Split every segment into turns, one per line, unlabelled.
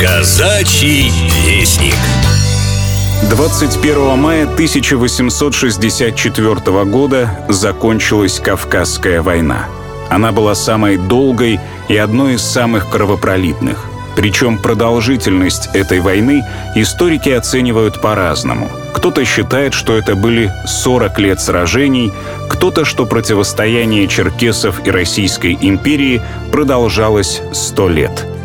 Казачий вестник.
21 мая 1864 года закончилась Кавказская война. Она была самой долгой и одной из самых кровопролитных. Причем продолжительность этой войны историки оценивают по-разному. Кто-то считает, что это были 40 лет сражений, кто-то, что противостояние черкесов и Российской империи продолжалось 100 лет –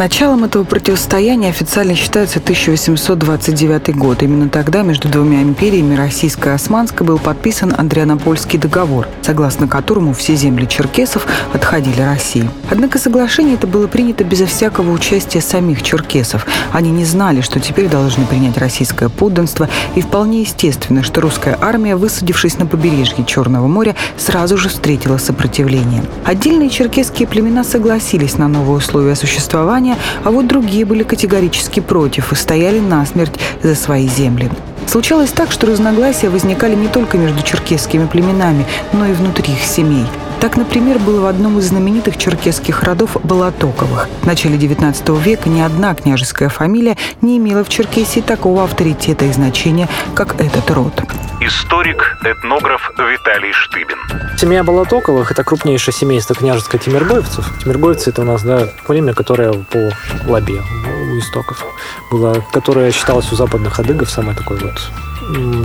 Началом этого противостояния официально считается 1829 год. Именно тогда между двумя империями, российской и османской, был подписан Андрианопольский договор, согласно которому все земли черкесов отходили России. Однако соглашение это было принято безо всякого участия самих черкесов. Они не знали, что теперь должны принять российское подданство, и вполне естественно, что русская армия, высадившись на побережье Черного моря, сразу же встретила сопротивление. Отдельные черкесские племена согласились на новые условия существования, существования, а вот другие были категорически против и стояли насмерть за свои земли. Случалось так, что разногласия возникали не только между черкесскими племенами, но и внутри их семей. Так, например, было в одном из знаменитых черкесских родов Балатоковых. В начале XIX века ни одна княжеская фамилия не имела в Черкесии такого авторитета и значения, как этот род.
Историк, этнограф Виталий Штыбин.
Семья Балатоковых – это крупнейшее семейство княжеско-тимиргоевцев. Тимиргоевцы – это у нас да, племя, которое по лабе у истоков было, которое считалось у западных адыгов самое такое вот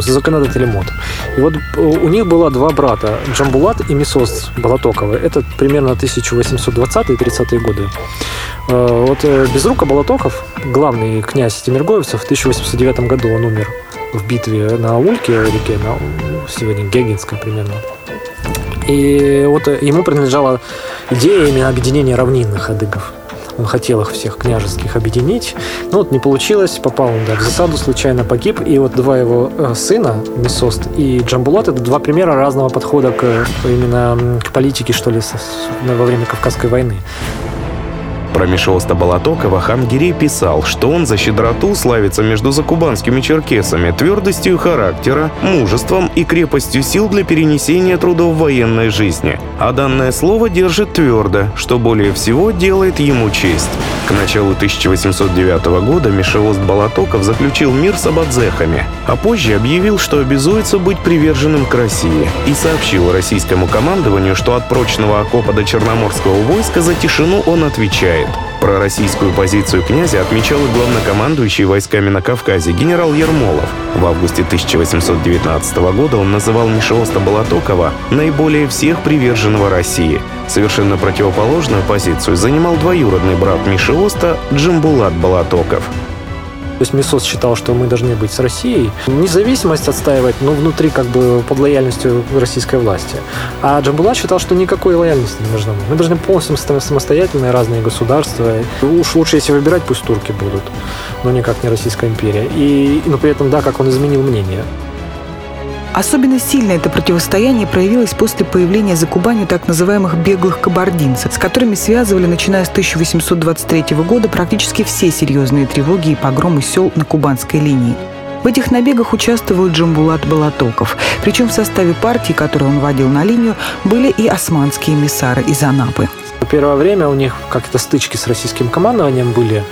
законодателем мод. И вот э, у них было два брата, Джамбулат и Мисос Балатоковы. Это примерно 1820-30-е годы. Э, вот э, Безрука Балатоков, главный князь Тимиргоевцев, в 1809 году он умер в битве на Ульке реке, на, сегодня Гегинской примерно. И вот ему принадлежала идея именно объединения равнинных адыгов. Он хотел их всех княжеских объединить. Но вот не получилось, попал он да, в засаду, случайно погиб. И вот два его э, сына, Месост и Джамбулат, это два примера разного подхода к именно к политике, что ли, во время Кавказской войны.
Про Мишоста Балатокова Хамгирей писал, что он за щедроту славится между закубанскими черкесами твердостью характера, мужеством и крепостью сил для перенесения трудов военной жизни. А данное слово держит твердо, что более всего делает ему честь. К началу 1809 года Мишелост Балатоков заключил мир с абадзехами, а позже объявил, что обязуется быть приверженным к России и сообщил российскому командованию, что от прочного окопа до Черноморского войска за тишину он отвечает. Про российскую позицию князя отмечал и главнокомандующий войсками на Кавказе генерал Ермолов. В августе 1819 года он называл Мишелоста Балатокова наиболее всех приверженного России. Совершенно противоположную позицию занимал двоюродный брат Мишелоста Джимбулат Балатоков –
то есть Месос считал, что мы должны быть с Россией, независимость отстаивать, но внутри как бы под лояльностью российской власти. А Джамбулат считал, что никакой лояльности не должно быть. Мы должны полностью самостоятельные разные государства. Уж лучше, если выбирать, пусть турки будут, но никак не Российская империя. И, но при этом, да, как он изменил мнение.
Особенно сильно это противостояние проявилось после появления за Кубанью так называемых беглых кабардинцев, с которыми связывали, начиная с 1823 года, практически все серьезные тревоги и погромы сел на кубанской линии. В этих набегах участвовал Джамбулат Балатоков. Причем в составе партии, которую он водил на линию, были и османские эмиссары из Анапы.
Первое время у них как-то стычки с российским командованием были.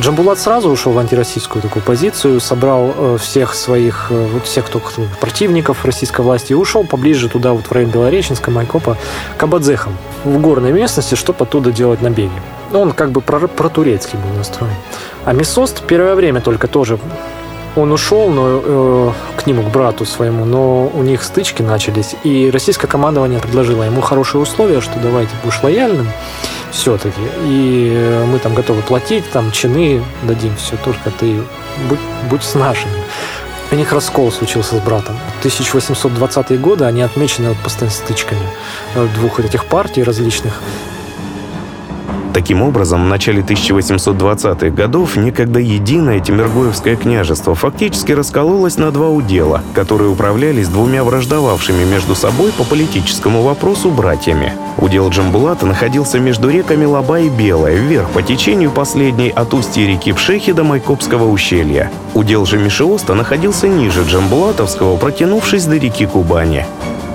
Джамбулат сразу ушел в антироссийскую такую позицию, собрал э, всех своих, э, вот всех кто, противников российской власти и ушел поближе туда, вот в район Белореченска, Майкопа, к Абадзехам, в горной местности, чтобы оттуда делать набеги. Он как бы про турецкий был настроен. А Месост первое время только тоже он ушел но, э, к нему, к брату своему, но у них стычки начались, и российское командование предложило ему хорошие условия, что давайте будешь лояльным, все-таки. И мы там готовы платить, там чины дадим, все, только ты будь, будь с нашими. У них раскол случился с братом. 1820-е годы, они отмечены вот постоянно стычками э, двух этих партий различных.
Таким образом, в начале 1820-х годов некогда единое Тимиргоевское княжество фактически раскололось на два удела, которые управлялись двумя враждовавшими между собой по политическому вопросу братьями. Удел Джамбулата находился между реками Лаба и Белая, вверх по течению последней от устья реки Пшехи до Майкопского ущелья. Удел же Мишиоста находился ниже Джамбулатовского, протянувшись до реки Кубани.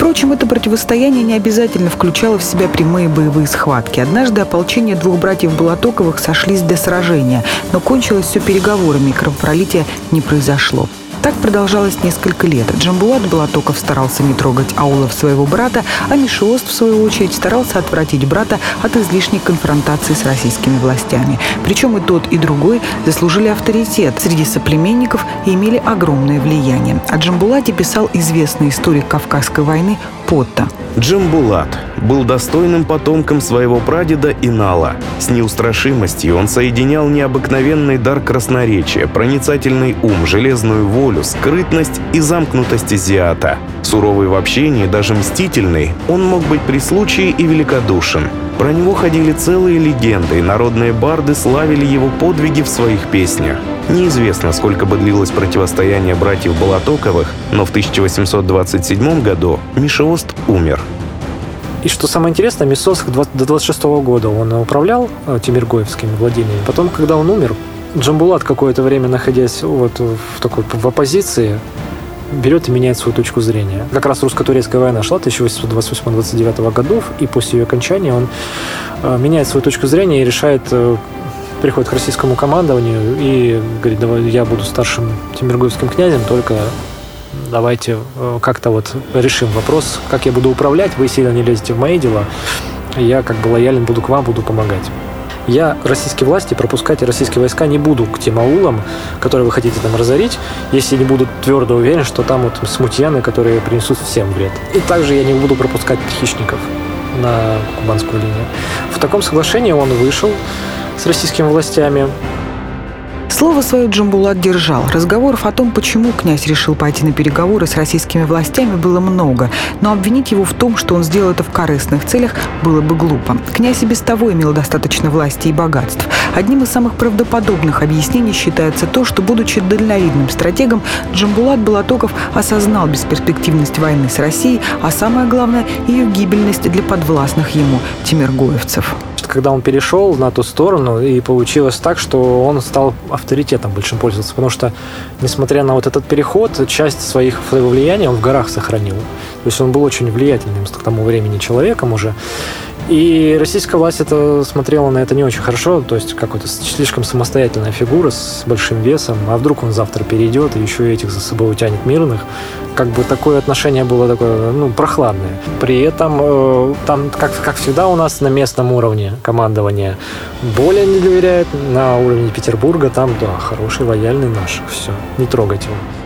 Впрочем, это противостояние не обязательно включало в себя прямые боевые схватки. Однажды ополчение двух братьев Балатоковых сошлись для сражения, но кончилось все переговорами, и кровопролития не произошло. Так продолжалось несколько лет. Джамбулат Балатоков старался не трогать аулов своего брата, а Мишиост, в свою очередь, старался отвратить брата от излишней конфронтации с российскими властями. Причем и тот, и другой заслужили авторитет среди соплеменников и имели огромное влияние. О Джамбулате писал известный историк Кавказской войны Потта.
Джамбулат был достойным потомком своего прадеда Инала. С неустрашимостью он соединял необыкновенный дар красноречия, проницательный ум, железную волю, скрытность и замкнутость азиата. Суровый в общении, даже мстительный, он мог быть при случае и великодушен. Про него ходили целые легенды, и народные барды славили его подвиги в своих песнях. Неизвестно, сколько бы длилось противостояние братьев Балатоковых, но в 1827 году Мишеост умер.
И что самое интересное, Мисоск до 26 года он управлял э, Тимиргоевскими владениями. Потом, когда он умер, Джамбулат какое-то время, находясь вот в такой в оппозиции, берет и меняет свою точку зрения. Как раз русско-турецкая война шла 1828-29 годов, и после ее окончания он э, меняет свою точку зрения и решает э, приходит к российскому командованию и говорит, давай я буду старшим Тимиргоевским князем, только давайте э, как-то вот решим вопрос, как я буду управлять, вы сильно не лезете в мои дела, я как бы лоялен буду к вам, буду помогать. Я российские власти пропускать российские войска не буду к тем аулам, которые вы хотите там разорить, если не буду твердо уверен, что там вот смутьяны, которые принесут всем вред. И также я не буду пропускать хищников на кубанскую линию. В таком соглашении он вышел с российскими властями,
Слово свое Джамбулат держал. Разговоров о том, почему князь решил пойти на переговоры с российскими властями, было много, но обвинить его в том, что он сделал это в корыстных целях, было бы глупо. Князь и без того имел достаточно власти и богатств. Одним из самых правдоподобных объяснений считается то, что, будучи дальновидным стратегом, Джамбулат Балатоков осознал бесперспективность войны с Россией, а самое главное – ее гибельность для подвластных ему тимиргоевцев
когда он перешел на ту сторону, и получилось так, что он стал авторитетом большим пользоваться, потому что, несмотря на вот этот переход, часть своих, влияния он в горах сохранил. То есть он был очень влиятельным к тому времени человеком уже. И российская власть это смотрела на это не очень хорошо, то есть какой-то слишком самостоятельная фигура с большим весом, а вдруг он завтра перейдет и еще этих за собой утянет мирных. Как бы такое отношение было такое, ну, прохладное. При этом э, там, как, как всегда у нас на местном уровне командования более не доверяет, на уровне Петербурга там, да, хороший, лояльный наш, все, не трогайте его.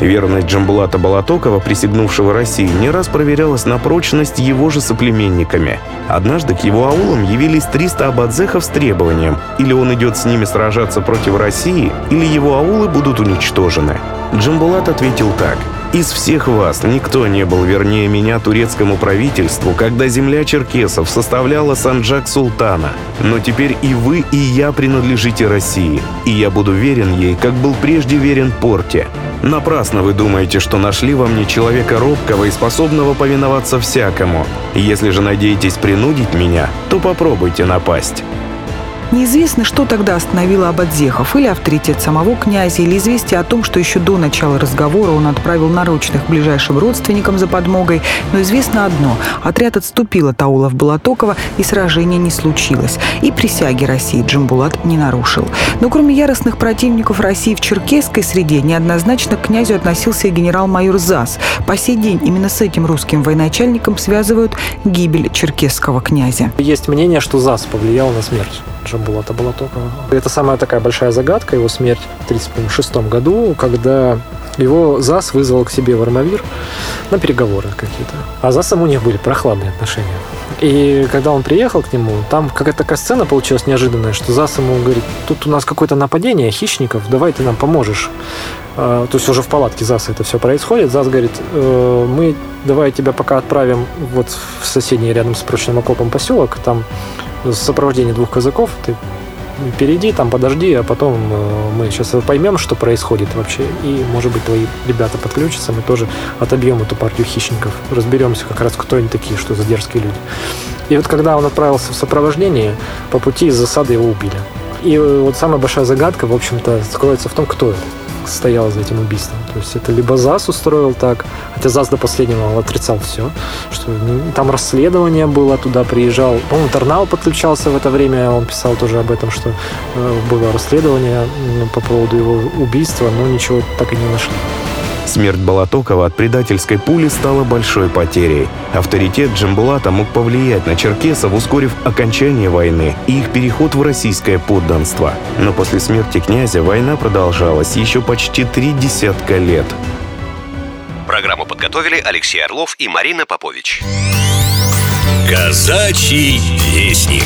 Верность Джамбулата Балатокова, присягнувшего России, не раз проверялась на прочность его же соплеменниками. Однажды к его аулам явились 300 абадзехов с требованием или он идет с ними сражаться против России, или его аулы будут уничтожены. Джамбулат ответил так – из всех вас никто не был вернее меня турецкому правительству, когда земля черкесов составляла Санджак Султана. Но теперь и вы, и я принадлежите России, и я буду верен ей, как был прежде верен Порте. Напрасно вы думаете, что нашли во мне человека робкого и способного повиноваться всякому. Если же надеетесь принудить меня, то попробуйте напасть.
Неизвестно, что тогда остановило Абадзехов, или авторитет самого князя, или известие о том, что еще до начала разговора он отправил наручных ближайшим родственникам за подмогой, но известно одно – отряд отступил от аулов Балатокова, и сражения не случилось. И присяги России Джамбулат не нарушил. Но кроме яростных противников России в черкесской среде, неоднозначно к князю относился и генерал-майор ЗАС. По сей день именно с этим русским военачальником связывают гибель черкесского князя.
Есть мнение, что ЗАС повлиял на смерть Джамбулата Балатокова. Это самая такая большая загадка, его смерть в 1936 году, когда его ЗАС вызвал к себе в Армавир на переговоры какие-то. А ЗАСом у них были прохладные отношения. И когда он приехал к нему, там какая-то такая сцена получилась неожиданная, что ЗАС ему говорит, тут у нас какое-то нападение хищников, давай ты нам поможешь. А, то есть уже в палатке ЗАСа это все происходит. ЗАС говорит, э, мы давай тебя пока отправим вот в соседний рядом с прочным окопом поселок, там сопровождение двух казаков, ты перейди, там подожди, а потом э, мы сейчас поймем, что происходит вообще, и, может быть, твои ребята подключатся, мы тоже отобьем эту партию хищников, разберемся как раз, кто они такие, что за дерзкие люди. И вот когда он отправился в сопровождение, по пути из засады его убили. И вот самая большая загадка, в общем-то, скроется в том, кто стоял за этим убийством. То есть это либо ЗАС устроил так, хотя ЗАС до последнего отрицал все, что ну, там расследование было, туда приезжал, по-моему, Торнау подключался в это время, он писал тоже об этом, что э, было расследование по поводу его убийства, но ничего так и не нашли.
Смерть Балатокова от предательской пули стала большой потерей. Авторитет Джамбулата мог повлиять на черкесов, ускорив окончание войны и их переход в российское подданство. Но после смерти князя война продолжалась еще почти три десятка лет.
Программу подготовили Алексей Орлов и Марина Попович. Казачий вестник.